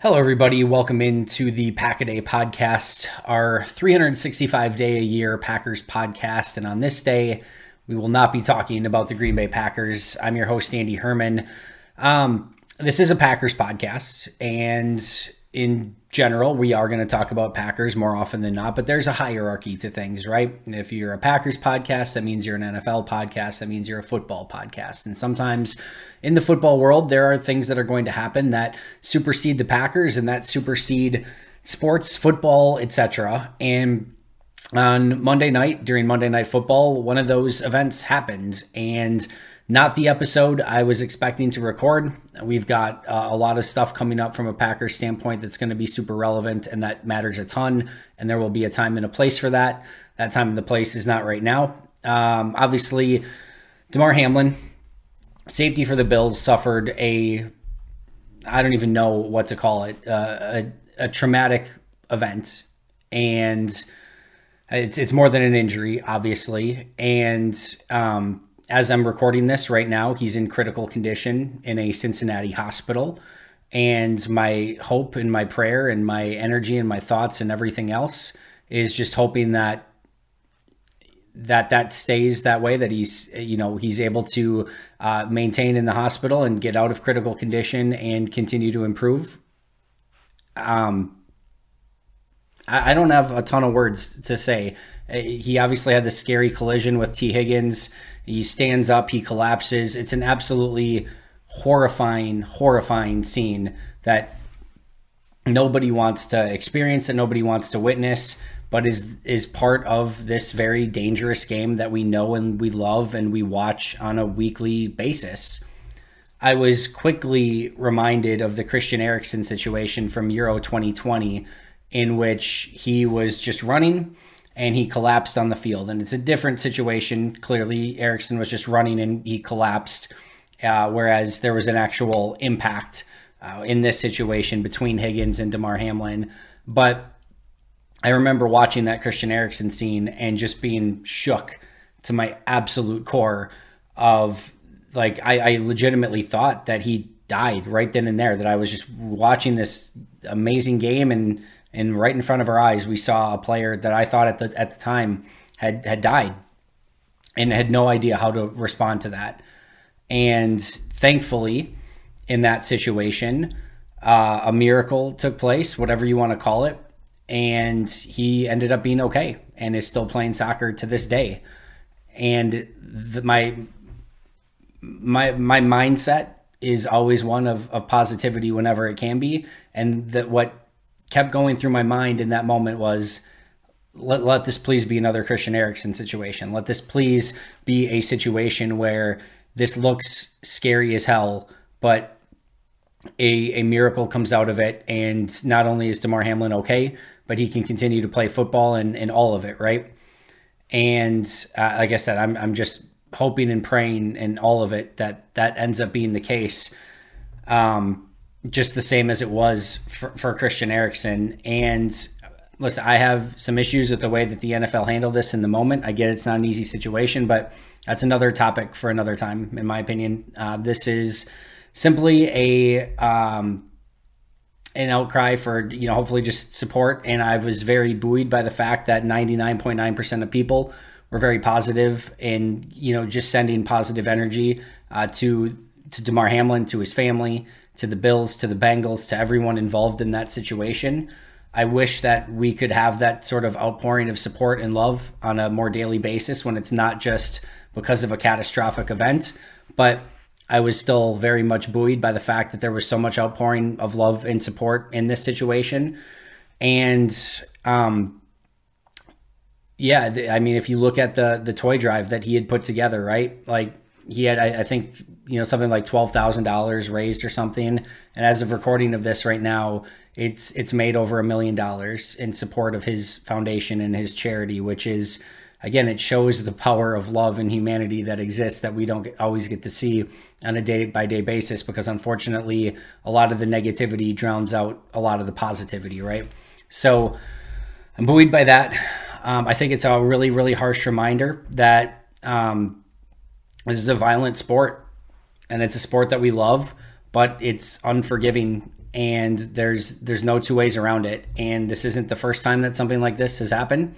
Hello, everybody. Welcome into the Pack a Day podcast, our 365 day a year Packers podcast. And on this day, we will not be talking about the Green Bay Packers. I'm your host, Andy Herman. Um, this is a Packers podcast, and in general, we are going to talk about Packers more often than not, but there's a hierarchy to things, right? If you're a Packers podcast, that means you're an NFL podcast, that means you're a football podcast. And sometimes in the football world, there are things that are going to happen that supersede the Packers and that supersede sports, football, etc. And on Monday night, during Monday Night Football, one of those events happened. And not the episode I was expecting to record. We've got uh, a lot of stuff coming up from a Packers standpoint that's going to be super relevant and that matters a ton. And there will be a time and a place for that. That time and the place is not right now. Um, obviously, Damar Hamlin, safety for the Bills, suffered a, I don't even know what to call it, uh, a, a traumatic event. And it's, it's more than an injury, obviously. And, um, as I'm recording this right now, he's in critical condition in a Cincinnati hospital. And my hope and my prayer and my energy and my thoughts and everything else is just hoping that that that stays that way that he's you know he's able to uh, maintain in the hospital and get out of critical condition and continue to improve um I, I don't have a ton of words to say he obviously had this scary collision with Tee Higgins he stands up, he collapses. It's an absolutely horrifying, horrifying scene that nobody wants to experience, that nobody wants to witness, but is is part of this very dangerous game that we know and we love and we watch on a weekly basis. I was quickly reminded of the Christian Eriksen situation from Euro 2020, in which he was just running and he collapsed on the field. And it's a different situation. Clearly, Eriksen was just running and he collapsed, uh, whereas there was an actual impact uh, in this situation between Higgins and Damar Hamlin. But I remember watching that Christian Eriksen scene and just being shook to my absolute core of like I, I legitimately thought that he died right then and there. That I was just watching this amazing game and and right in front of our eyes, we saw a player that I thought at the at the time had had died, and had no idea how to respond to that. And thankfully, in that situation, uh, a miracle took place, whatever you want to call it, and he ended up being okay and is still playing soccer to this day. And the, my my my mindset is always one of, of positivity whenever it can be, and that what kept going through my mind in that moment was let, let this please be another Christian Eriksen situation. Let this please be a situation where this looks scary as hell, but a, a miracle comes out of it. And not only is Damar Hamlin okay, but he can continue to play football and, and all of it, right? And uh, like I said, I'm, I'm just hoping and praying and all of it that that ends up being the case. Um, just the same as it was for, for Christian Eriksen. And listen, I have some issues with the way that the NFL handled this in the moment. I get it's not an easy situation, but that's another topic for another time, in my opinion. Uh, this is simply a um, an outcry for you know hopefully just support. And I was very buoyed by the fact that 99.9% of people were very positive and you know just sending positive energy uh, to to Damar Hamlin, to his family, to the Bills, to the Bengals, to everyone involved in that situation. I wish that we could have that sort of outpouring of support and love on a more daily basis when it's not just because of a catastrophic event. But I was still very much buoyed by the fact that there was so much outpouring of love and support in this situation. And um, yeah, I mean, if you look at the the toy drive that he had put together, right? Like he had, I, I think, you know, something like twelve thousand dollars raised or something. And as of recording of this right now, it's it's made over a million dollars in support of his foundation and his charity, which is again, it shows the power of love and humanity that exists that we don't get, always get to see on a day by day basis because unfortunately, a lot of the negativity drowns out a lot of the positivity, right? So I'm buoyed by that. Um, I think it's a really, really harsh reminder that um, this is a violent sport and it's a sport that we love, but it's unforgiving and there's there's no two ways around it. And this isn't the first time that something like this has happened.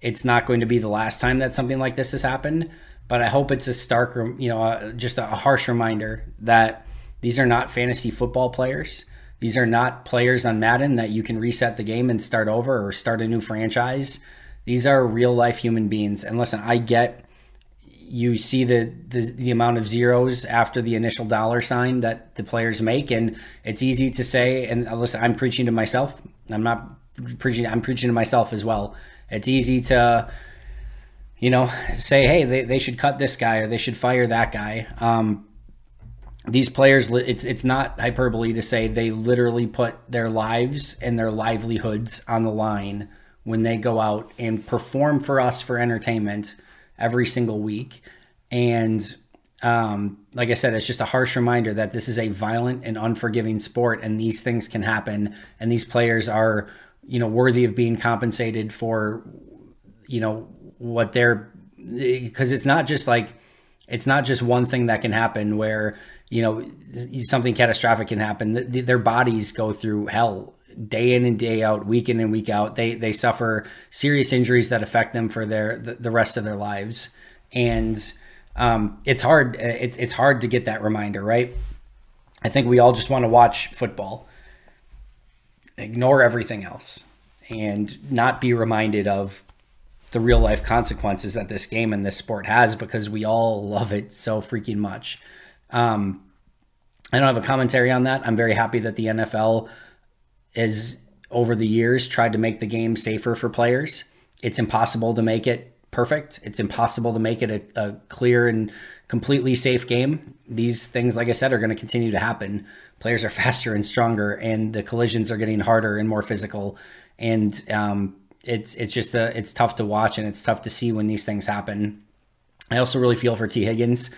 It's not going to be the last time that something like this has happened. But I hope it's a stark, you know, uh, just a harsh reminder that these are not fantasy football players. These are not players on Madden that you can reset the game and start over or start a new franchise. These are real life human beings. And listen, I get you see the, the, the amount of zeros after the initial dollar sign that the players make, and it's easy to say. And listen, I'm preaching to myself. I'm not preaching. I'm preaching to myself as well. It's easy to, you know, say, hey, they, they should cut this guy or they should fire that guy. Um, these players, it's it's not hyperbole to say they literally put their lives and their livelihoods on the line when they go out and perform for us for entertainment every single week. And um, like I said, it's just a harsh reminder that this is a violent and unforgiving sport, and these things can happen. And these players are, you know, worthy of being compensated for, you know, what they're because it's not just like it's not just one thing that can happen where you know something catastrophic can happen. Their bodies go through hell day in and day out, week in and week out. They they suffer serious injuries that affect them for their the, the rest of their lives, and um, it's hard. It's it's hard to get that reminder, right? I think we all just want to watch football, ignore everything else, and not be reminded of the real life consequences that this game and this sport has because we all love it so freaking much. Um, I don't have a commentary on that. I'm very happy that the NFL is over the years tried to make the game safer for players. It's impossible to make it perfect. It's impossible to make it a, a clear and completely safe game. These things, like I said, are going to continue to happen. Players are faster and stronger, and the collisions are getting harder and more physical. And um, it's it's just a, it's tough to watch and it's tough to see when these things happen. I also really feel for Tee Higgins.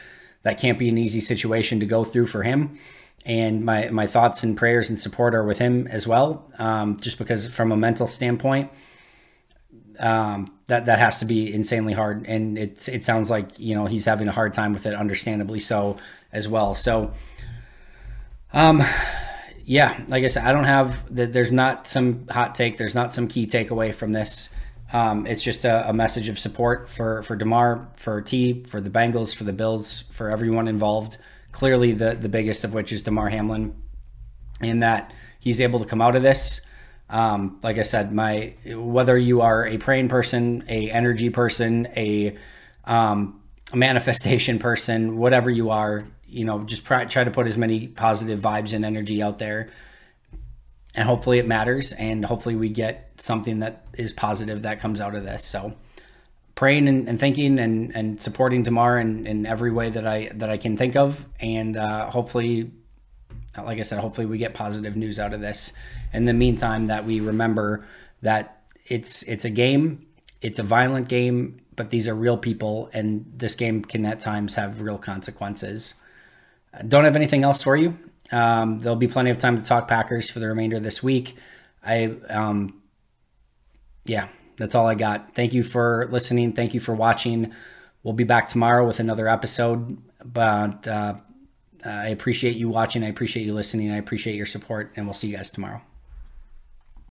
That can't be an easy situation to go through for him and my my thoughts and prayers and support are with him as well. Um, just because from a mental standpoint, um, that that has to be insanely hard, and it's it sounds like you know he's having a hard time with it, understandably so as well. So, um, yeah, like I said, I don't have that. There's not some hot take. There's not some key takeaway from this. Um, it's just a, a, message of support for for Damar, for Tee, for the Bengals, for the Bills, for everyone involved clearly the the biggest of which is Damar Hamlin, in that he's able to come out of this. Um, like I said, my whether you are a praying person, a energy person, a, um, manifestation person, whatever you are, you know, just try, try to put as many positive vibes and energy out there, and hopefully it matters, and hopefully we get something that is positive that comes out of this. So praying and, and, thinking and, and supporting Damar in, in every way that I that I can think of, and uh, hopefully, like I said, hopefully we get positive news out of this. In the meantime, that we remember that it's it's a game, it's a violent game, but these are real people, and this game can at times have real consequences. I Don't have anything else for you. Um, there'll be plenty of time to talk Packers for the remainder of this week. I um, yeah, that's all I got. Thank you for listening. Thank you for watching. We'll be back tomorrow with another episode. But uh, I appreciate you watching. I appreciate you listening. I appreciate your support. And we'll see you guys tomorrow.